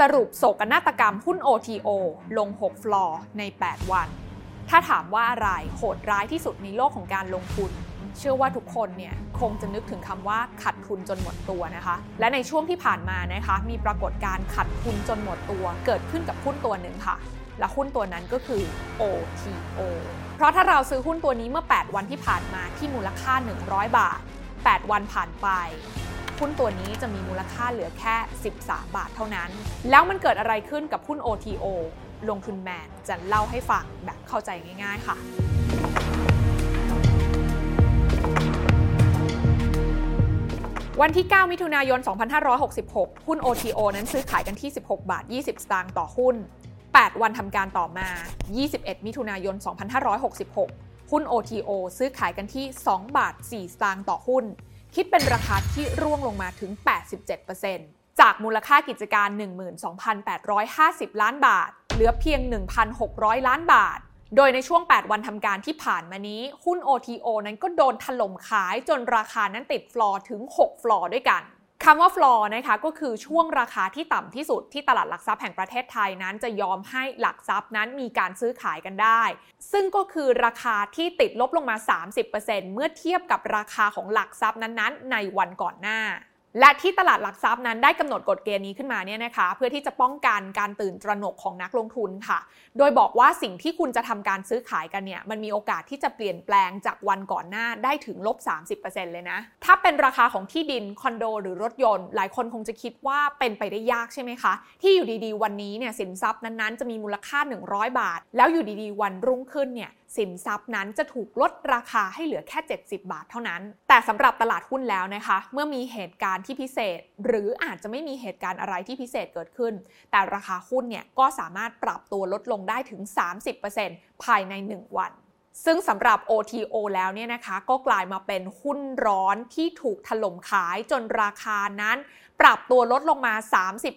สรุปโศกนาฏกรรมหุ้น OTO ลง 6 ฟลอร์ใน 8 วัน ถ้าถามว่าอะไรโหดร้ายที่สุดในโลกของการลงทุน เชื่อว่าทุกคนเนี่ยคงจะนึกถึงคำว่าขัดทุนจนหมดตัวนะคะ และในช่วงที่ผ่านมานะคะ มีปรากฏการขัดทุนจนหมดตัวเกิดขึ้นกับหุ้นตัวหนึ่งค่ะ และหุ้นตัวนั้นก็คือ OTO เพราะถ้าเราซื้อหุ้นตัวนี้เมื่อ 8 วันที่ผ่านมาที่มูลค่า 100 บาท 8 วันผ่านไป หุ้นตัวนี้จะมีมูลค่าเหลือแค่ 13 บาทเท่านั้น แล้วมันเกิดอะไรขึ้นกับหุ้น OTO ลงทุนแมนจะเล่าให้ฟังแบบเข้าใจง่าย ๆ ค่ะวันที่ 9 มิถุนายน 2566 หุ้น OTO นั้นซื้อขายกันที่ 16 บาท 20 สตางค์ต่อหุ้น 8 วันทำการต่อมา 21 มิถุนายน 2566 หุ้น OTO ซื้อขายกันที่ 2 บาท 4 สตางค์ต่อหุ้น คิดเป็นราคาที่ร่วงลงมาถึง 87%จากมูลค่ากิจการ 12,850 ล้านบาท เหลือเพียง 1,600 ล้านบาท โดยในช่วง 8 วันทำการที่ผ่านมานี้ หุ้น OTO นั้นก็โดนถล่มขายจนราคานั้นติดฟลอร์ถึง 6 ฟลอร์ด้วยกัน คำว่าฟลอร์นะคะก็คือช่วงราคาที่ต่ำที่สุดที่ตลาดหลักทรัพย์แห่งประเทศไทยนั้นจะยอมให้หลักทรัพย์นั้นมีการซื้อขายกันได้ ซึ่งก็คือราคาที่ติดลบลงมา 30%เมื่อเทียบกับราคาของหลักทรัพย์นั้นๆ ในวันก่อนหน้า และที่ตลาดหลักทรัพย์นั้นได้กำหนดกฎเกณฑ์นี้ขึ้นมาเนี่ยนะคะ เพื่อที่จะป้องกันการตื่นตระหนกของนักลงทุนค่ะ โดยบอกว่าสิ่งที่คุณจะทำการซื้อขายกันเนี่ยมันมีโอกาสที่จะเปลี่ยนแปลงจากวันก่อนหน้าได้ถึงลบ 30%เลยนะ ถ้าเป็นราคาของที่ดินคอนโดหรือรถยนต์ หลายคนคงจะคิดว่าเป็นไปได้ยากใช่ไหมคะ ที่อยู่ดีๆ วันนี้เนี่ยสินทรัพย์นั้นๆจะมีมูลค่า 100 บาท แล้วอยู่ดีๆ วันรุ่งขึ้นเนี่ย สินทรัพย์นั้นจะถูกลดราคาให้เหลือแค่ 70 บาทเท่านั้น แต่สำหรับตลาดหุ้นแล้วนะคะ เมื่อมีเหตุการณ์ที่พิเศษ หรืออาจจะไม่มีเหตุการณ์อะไรที่พิเศษเกิดขึ้น แต่ราคาหุ้นเนี่ยก็สามารถปรับตัวลดลงได้ถึง 30%ภายใน 1 วันซึ่งสำหรับ OTO แล้วเนี่ยนะคะ ก็กลายมาเป็นหุ้นร้อนที่ถูกถล่มขายจนราคานั้น ปรับตัวลดลงมา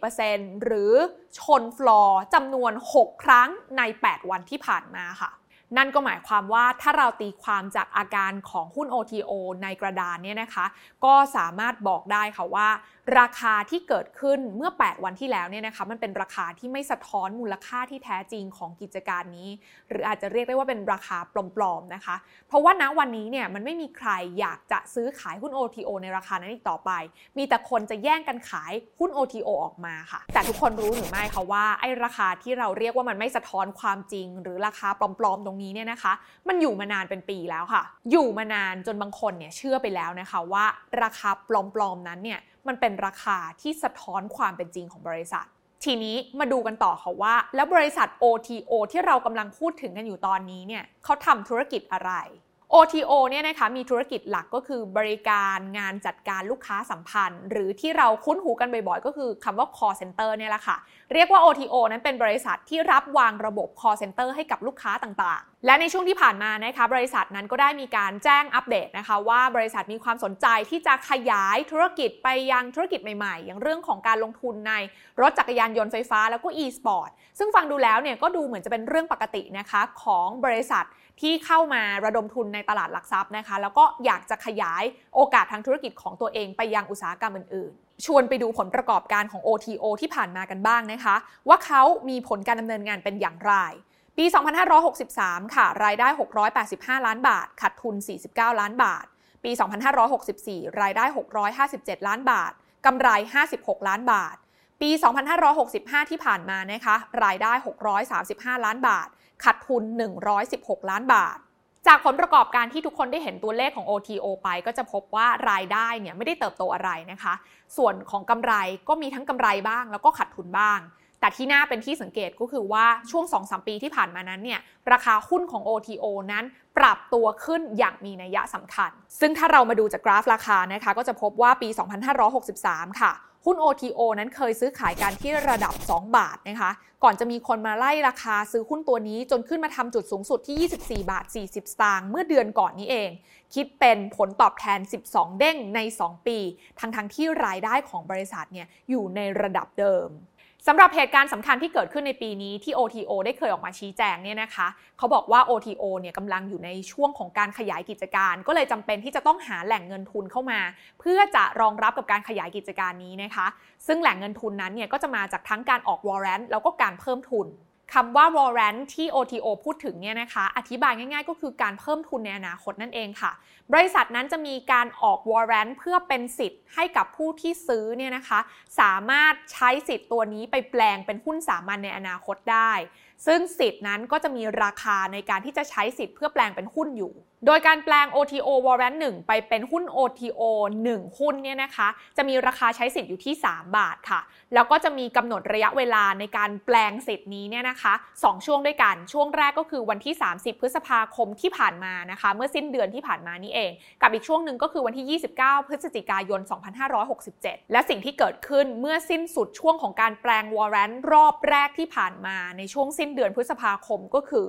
30%หรือชนฟลอร์จำนวน 6 ครั้งใน 8 วันที่ผ่านมาค่ะ นั่นก็หมายความว่าถ้าเราตีความจากอาการของหุ้น OTO ในกระดานเนี่ยนะคะ ก็สามารถบอกได้ค่ะว่าราคาที่เกิดขึ้นเมื่อ 8 วันที่แล้วเนี่ยนะคะมันเป็นราคาที่ไม่สะท้อนมูลค่าที่แท้จริงของกิจการนี้ หรืออาจจะเรียกได้ว่าเป็นราคาปลอมๆนะคะ เพราะว่าณวันนี้เนี่ยมันไม่มีใครอยากจะซื้อขายหุ้น OTO ในราคานั้นอีกต่อไป มีแต่คนจะแย่งกันขายหุ้น OTO ออกมาค่ะ แต่ทุกคนรู้หรือไม่คะว่าไอ้ราคาที่เราเรียกว่ามันไม่สะท้อนความจริง หรือราคาปลอมๆตรงนี้เนี่ยนะคะ มันอยู่มานานเป็นปีแล้วค่ะ อยู่มานานจนบางคนเนี่ยเชื่อไปแล้วนะคะว่าราคาปลอมๆนั้นเนี่ย มันเป็นราคาที่สะท้อนความเป็นจริงของบริษัท ทีนี้มาดูกันต่อค่ะว่า แล้วบริษัท OTO ที่เรากำลังพูดถึงกันอยู่ตอนนี้เนี่ยเขาทำธุรกิจอะไร OTO เนี่ยนะคะมีธุรกิจหลักก็คือบริการงานจัดการลูกค้าสัมพันธ์ หรือที่เราคุ้นหูกันบ่อยๆ ก็คือคำว่า call center เนี่ยแหละค่ะ เรียกว่า OTO นั้นเป็นบริษัทที่รับวางระบบ call center ให้กับลูกค้าต่างๆ และในช่วงที่ผ่านมานะคะบริษัทนั้นก็ได้มีการแจ้งอัปเดตนะคะว่าบริษัทมีความสนใจที่จะขยายธุรกิจไปยังธุรกิจใหม่ๆ อย่างเรื่องของการลงทุนในรถจักรยานยนต์ไฟฟ้าแล้วก็ e-sport ซึ่งฟังดูแล้วเนี่ยก็ดูเหมือนจะเป็นเรื่องปกตินะคะของบริษัท ที่เข้ามาระดมทุนในตลาดหลักทรัพย์นะคะ แล้วก็อยากจะขยายโอกาสทางธุรกิจของตัวเองไปยังอุตสาหกรรมอื่นๆ ชวนไปดูผลประกอบการของ OTO ที่ผ่านมากันบ้างนะคะ ว่าเขามีผลการดำเนินงานเป็นอย่างไร ปี 2563 ค่ะ รายได้ 685 ล้านบาท ขาดทุน 49 ล้านบาท ปี 2564 รายได้ 657 ล้านบาท กำไร 56 ล้านบาท ปี 2565 ที่ผ่านมานะคะรายได้ 635 ล้านบาท ขาดทุน 116 ล้านบาท จากผลประกอบการที่ทุกคนได้เห็นตัวเลขของ OTO ไป ก็จะพบว่ารายได้เนี่ยไม่ได้เติบโตอะไรนะคะ ส่วนของกำไรก็มีทั้งกำไรบ้าง แล้วก็ขาดทุนบ้าง แต่ที่น่าเป็นที่สังเกตก็คือว่าช่วง 2-3 ปีที่ผ่านมานั้นเนี่ยราคาหุ้นของ OTO นั้นปรับตัวขึ้นอย่างมีนัยสำคัญ ซึ่งถ้าเรามาดูจากกราฟราคานะคะ ก็จะพบว่าปี 2563 ค่ะ หุ้น OTO นั้นเคยซื้อขายกันที่ระดับ 2 บาทนะคะ ก่อนจะมีคนมาไล่ราคาซื้อหุ้นตัวนี้จนขึ้นมาทำจุดสูงสุดที่ 24 บาท 40 สตางค์เมื่อเดือนก่อนนี้เอง คิดเป็นผลตอบแทน 12 เด้งใน 2 ปี ทั้งทั้งที่รายได้ของบริษัทเนี่ยอยู่ในระดับเดิม สำหรับเหตุการณ์สำคัญที่เกิดขึ้นในปีนี้ที่ OTO ได้เคยออกมาชี้แจงเนี่ยนะคะ เขาบอกว่า OTO เนี่ยกำลังอยู่ในช่วงของการขยายกิจการ ก็เลยจำเป็นที่จะต้องหาแหล่งเงินทุนเข้ามา เพื่อจะรองรับกับการขยายกิจการนี้นะคะ ซึ่งแหล่งเงินทุนนั้นเนี่ยก็จะมาจากทั้งการออกวอร์เรนต์แล้วก็การเพิ่มทุน คำว่า warrant ที่ OTO พูดถึงเนี่ยนะคะ อธิบายง่ายๆ ก็คือการเพิ่มทุนในอนาคตนั่นเองค่ะ บริษัทนั้นจะมีการออก warrant เพื่อเป็นสิทธิ์ให้กับผู้ที่ซื้อเนี่ยนะคะ สามารถใช้สิทธิ์ตัวนี้ไปแปลงเป็นหุ้นสามัญในอนาคตได้ซึ่งสิทธิ์นั้นก็จะมีราคาในการที่จะใช้สิทธิ์เพื่อแปลงเป็นหุ้นอยู่ โดยการแปลง OTO warrant 1 ไปเป็นหุ้น OTO 1 หุ้นเนี่ยนะคะ จะมีราคาใช้สิทธิ์อยู่ที่ 3 บาทค่ะ แล้วก็จะมีกำหนดระยะเวลาในการแปลงสิทธิ์นี้เนี่ยนะคะ 2 ช่วงด้วยกัน ช่วงแรกก็คือวันที่ 30 พฤษภาคมที่ผ่านมานะคะ เมื่อสิ้นเดือนที่ผ่านมานี่เอง กับอีกช่วงหนึ่งก็คือวันที่ 29 พฤศจิกายน 2567 และสิ่งที่เกิดขึ้นเมื่อสิ้นสุดช่วงของการแปลง warrant รอบแรกที่ผ่านมาในช่วงสินเดือนพฤษภาคมก็คือ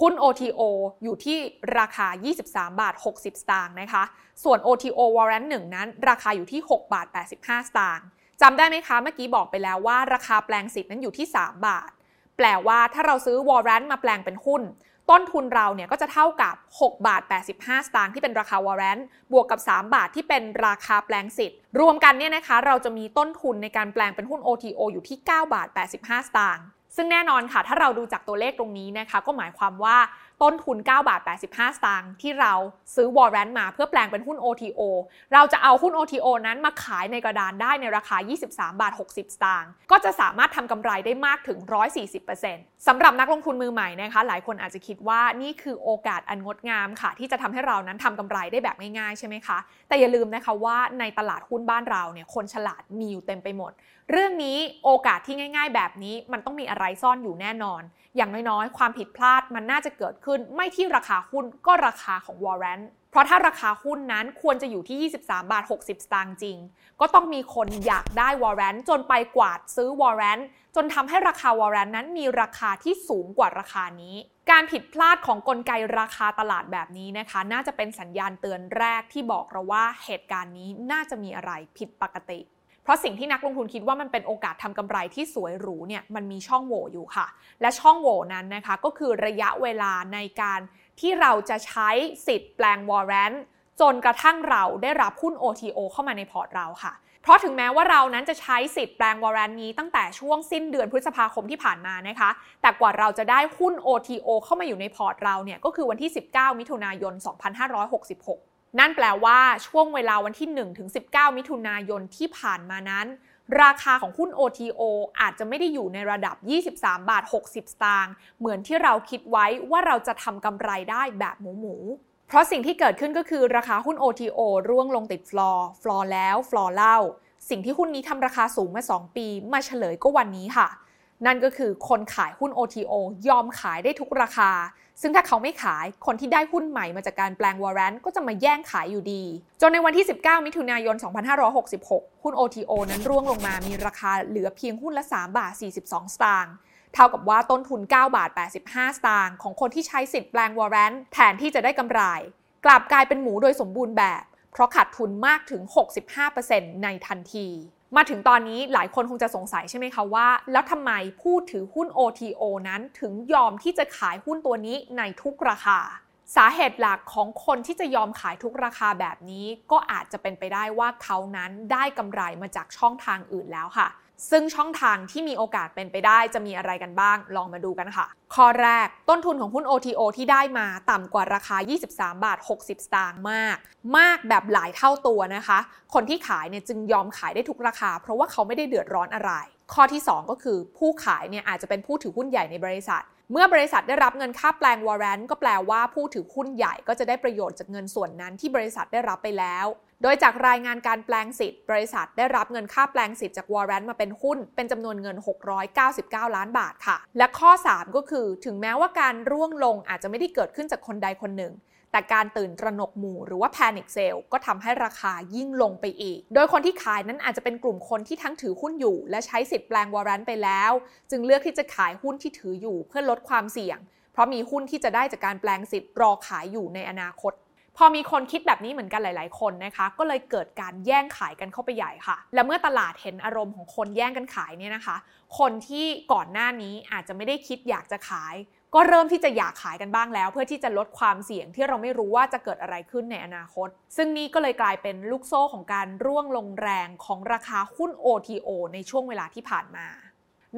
หุ้น OTO อยู่ที่ราคา 23 บาท 60 สตางค์นะคะ ส่วน OTO Warrant 1 นั้น ราคาอยู่ที่ 6 บาท 85 สตางค์จำได้ไหมคะ เมื่อกี้บอกไปแล้วว่าราคาแปลงสิทธิ์นั้นอยู่ที่ 3 บาท แปลว่าถ้าเราซื้อ Warrant มาแปลงเป็นหุ้นต้นทุนเราเนี่ยก็จะเท่ากับ 6 บาท 85 สตางค์ที่เป็นราคา Warrant บวกกับ 3 บาทที่เป็นราคาแปลงสิทธิ์ รวมกันเนี่ยนะคะ เราจะมีต้นทุนในการแปลงเป็นหุ้น OTO อยู่ที่ 9 บาท 85 สตางค์ ซึ่งแน่นอนค่ะ ถ้าเราดูจากตัวเลขตรงนี้นะคะ ก็หมายความว่าต้นทุน 9 บาท 85 สตางค์ที่เราซื้อวอร์เรนต์มาเพื่อแปลงเป็นหุ้น OTO เราจะเอาหุ้น OTO นั้นมาขายในกระดานได้ในราคา 23 บาท 60 สตางค์ก็จะสามารถทำกำไรได้มากถึง 140%สำหรับนักลงทุนมือใหม่นะคะ หลายคนอาจจะคิดว่านี่คือโอกาสอันงดงามค่ะ ที่จะทำให้เรานั้นทำกำไรได้แบบง่ายๆใช่ไหมคะ แต่อย่าลืมนะคะว่าในตลาดหุ้นบ้านเราเนี่ยคนฉลาดมีอยู่เต็มไปหมด เรื่องนี้โอกาสที่ง่าย ๆ แบบนี้มันต้องมีอะไรซ่อนอยู่แน่นอน อย่างน้อยๆ ความผิดพลาดมันน่าจะเกิดขึ้นไม่ที่ราคาหุ้นก็ราคาของวอร์เรนต์เพราะถ้าราคาหุ้นนั้นควรจะอยู่ที่ 23 บาท 60 สตางค์จริง ก็ต้องมีคนอยากได้วอร์เรนต์จนไปกวาดซื้อวอร์เรนต์จนทำให้ราคาวอร์เรนต์นั้นมีราคาที่สูงกว่าราคานี้ การผิดพลาดของกลไกราคาตลาดแบบนี้นะคะ น่าจะเป็นสัญญาณเตือนแรกที่บอกเราว่าเหตุการณ์นี้น่าจะมีอะไรผิดปกติ เพราะสิ่งที่นักลงทุนคิดว่ามันเป็นโอกาสทำกำไรที่สวยหรูเนี่ยมันมีช่องโหว่อยู่ค่ะ และช่องโหว่นั้นนะคะก็คือระยะเวลาในการที่เราจะใช้สิทธิ์แปลงวอร์เรนต์จนกระทั่งเราได้รับหุ้น OTO เข้ามาในพอร์ตเราค่ะ เพราะถึงแม้ว่าเรานั้นจะใช้สิทธิ์แปลงวอร์เรนต์นี้ตั้งแต่ช่วงสิ้นเดือนพฤษภาคมที่ผ่านมานะคะ แต่กว่าเราจะได้หุ้น OTO เข้ามาอยู่ในพอร์ตเราเนี่ยก็คือวันที่ 19 มิถุนายน 2566 นั่นแปลว่าช่วงเวลาวันที่1ถึง19 มิถุนายนที่ผ่านมานั้น ราคาของหุ้น OTO อาจจะไม่ได้อยู่ในระดับ 23 บาท 60 สตางค์เหมือนที่เราคิดไว้ว่าเราจะทำกำไรได้แบบหมูหมูเพราะสิ่งที่เกิดขึ้นก็คือราคาหุ้น OTO ร่วงลงติดฟลอร์ ฟลอร์แล้ว ฟลอร์เล่า สิ่งที่หุ้นนี้ทำราคาสูงมา 2 ปี มาเฉลยก็วันนี้ค่ะ นั่นก็คือคนขายหุ้น OTO ยอมขายได้ทุกราคา ซึ่งถ้าเขาไม่ขาย คนที่ได้หุ้นใหม่มาจากการแปลงวอร์เรนต์ก็จะมาแย่งขายอยู่ดี จนในวันที่ 19 มิถุนายน 2566 หุ้น OTO นั้นร่วงลงมามีราคาเหลือเพียงหุ้นละ 3 บาท 42 สตางค์ เท่ากับว่าต้นทุน 9 บาท 85 สตางค์ของคนที่ใช้สิทธิ์แปลงวอร์เรนต์แทนที่จะได้กำไร กลับกลายเป็นหมูโดยสมบูรณ์แบบ เพราะขาดทุนมากถึง 65%ในทันที มาถึงตอนนี้หลายคนคงจะสงสัยใช่ไหมคะว่า แล้วทำไมผู้ถือหุ้น OTO นั้นถึงยอมที่จะขายหุ้นตัวนี้ในทุกราคา สาเหตุหลักของคนที่จะยอมขายทุกราคาแบบนี้ ก็อาจจะเป็นไปได้ว่าเขานั้นได้กำไรมาจากช่องทางอื่นแล้วค่ะ ซึ่งช่องทางที่มีโอกาสเป็นไปได้จะมีอะไรกันบ้าง ลองมาดูกันค่ะ ข้อแรกต้นทุนของหุ้น OTO ที่ได้มาต่ำกว่าราคา 23 บาท 60 สตางค์มาก มากแบบหลายเท่าตัวนะคะ คนที่ขายเนี่ยจึงยอมขายได้ทุกราคา เพราะว่าเขาไม่ได้เดือดร้อนอะไร ข้อที่ 2 ก็คือผู้ขายเนี่ยอาจจะเป็นผู้ถือหุ้นใหญ่ในบริษัทเมื่อบริษัทได้รับเงินค่าแปลงวอร์เรนต์ก็แปลว่าผู้ถือหุ้นใหญ่ก็จะได้ประโยชน์จากเงินส่วนนั้นที่บริษัทได้รับไปแล้ว โดยจากรายงานการแปลงสิทธิ์ บริษัทได้รับเงินค่าแปลงสิทธิ์จากวอร์เรนต์มาเป็นหุ้น เป็นจำนวนเงิน 699 ล้านบาทค่ะ และข้อ 3 ก็คือถึงแม้ว่าการร่วงลงอาจจะไม่ได้เกิดขึ้นจากคนใดคนหนึ่งแต่การตื่นตระหนกหมู่หรือว่า panic sale ก็ทำให้ราคายิ่งลงไปอีก โดยคนที่ขายนั้นอาจจะเป็นกลุ่มคนที่ทั้งถือหุ้นอยู่ และใช้สิทธิ์แปลงวอร์เรนต์ไปแล้ว จึงเลือกที่จะขายหุ้นที่ถืออยู่เพื่อลดความเสี่ยง เพราะมีหุ้นที่จะได้จากการแปลงสิทธิ์รอขายอยู่ในอนาคต พอมีคนคิดแบบนี้เหมือนกันหลาย ๆ คนนะคะ ก็เลยเกิดการแย่งขายกันเข้าไปใหญ่ค่ะ และเมื่อตลาดเห็นอารมณ์ของคนแย่งกันขายเนี่ยนะคะ คนที่ก่อนหน้านี้อาจจะไม่ได้คิดอยากจะขาย ก็เริ่มที่จะอยากขายกันบ้างแล้ว เพื่อที่จะลดความเสี่ยงที่เราไม่รู้ว่าจะเกิดอะไรขึ้นในอนาคต ซึ่งนี่ก็เลยกลายเป็นลูกโซ่ของการร่วงลงแรงของราคาหุ้น OTO ในช่วงเวลาที่ผ่านมา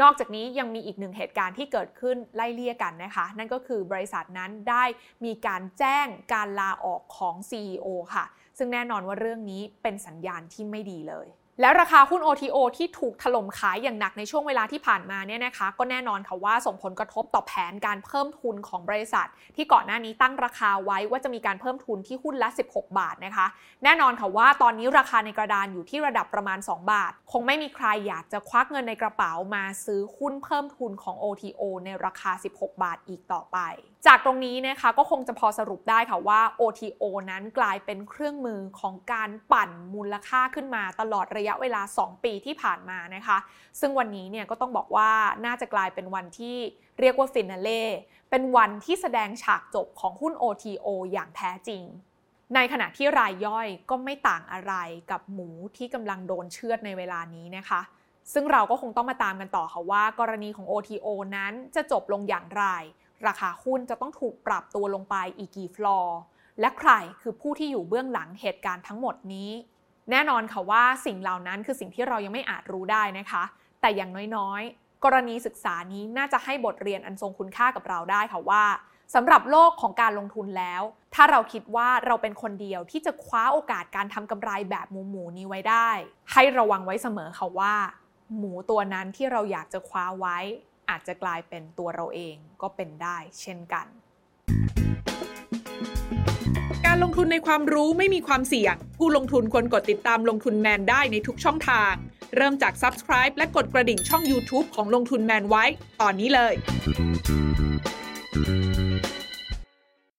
นอกจากนี้ยังมีอีกหนึ่งเหตุการณ์ที่เกิดขึ้นไล่เลี่ยกันนะคะ นั่นก็คือบริษัทนั้นได้มีการแจ้งการลาออกของ CEO ค่ะ ซึ่งแน่นอนว่าเรื่องนี้เป็นสัญญาณที่ไม่ดีเลย แล้วราคาหุ้น OTO ที่ถูกถล่มขายอย่างหนักในช่วงเวลาที่ผ่านมาเนี่ยนะคะ ก็แน่นอนค่ะว่าส่งผลกระทบต่อแผนการเพิ่มทุนของบริษัท ที่ก่อนหน้านี้ตั้งราคาไว้ว่าจะมีการเพิ่มทุนที่หุ้นละ 16 บาทนะคะ แน่นอนค่ะว่าตอนนี้ราคาในกระดานอยู่ที่ระดับประมาณ 2 บาท คงไม่มีใครอยากจะควักเงินในกระเป๋ามาซื้อหุ้นเพิ่มทุนของ OTO ในราคา 16 บาทอีกต่อไปจากตรงนี้นะคะก็คงจะพอสรุปได้ค่ะว่า OTO นั้นกลายเป็นเครื่องมือของการปั่นมูลค่าขึ้นมาตลอดระยะเวลา2ปีปีที่ผ่านมานะคะ ซึ่งวันนี้เนี่ยก็ต้องบอกว่าน่าจะกลายเป็นวันที่เรียกว่าฟินาเล่เป็นวันที่แสดงฉากจบของหุ้น OTO อย่างแท้จริง ในขณะที่รายย่อยก็ไม่ต่างอะไรกับหมูที่กำลังโดนเชือดในเวลานี้นะคะซึ่งเราก็คงต้องมาตามกันต่อค่ะว่ากรณีของ OTO นั้นจะจบลงอย่างไร ราคาหุ้นจะต้องถูกปรับตัวลงไปอีกกี่ฟลอร์และใครคือผู้ที่อยู่เบื้องหลังเหตุการณ์ทั้งหมดนี้ แน่นอนค่ะว่าสิ่งเหล่านั้นคือสิ่งที่เรายังไม่อาจรู้ได้นะคะ แต่อย่างน้อยๆ กรณีศึกษานี้น่าจะให้บทเรียนอันทรงคุณค่ากับเราได้ค่ะว่าสำหรับโลกของการลงทุนแล้ว ถ้าเราคิดว่าเราเป็นคนเดียวที่จะคว้าโอกาสการทำกำไรแบบหมูหมูนี้ไว้ได้ ให้ระวังไว้เสมอค่ะว่า หมูตัวนั้นที่เราอยากจะคว้าไว้ อาจจะกลายเป็นตัวเราเองก็เป็นได้เช่นกัน การลงทุนในความรู้ไม่มีความเสี่ยง ผู้ลงทุนควรกดติดตามลงทุนแมนได้ในทุกช่องทาง เริ่มจาก Subscribe และกดกระดิ่งช่อง YouTube ของลงทุนแมนไว้ ตอนนี้เลย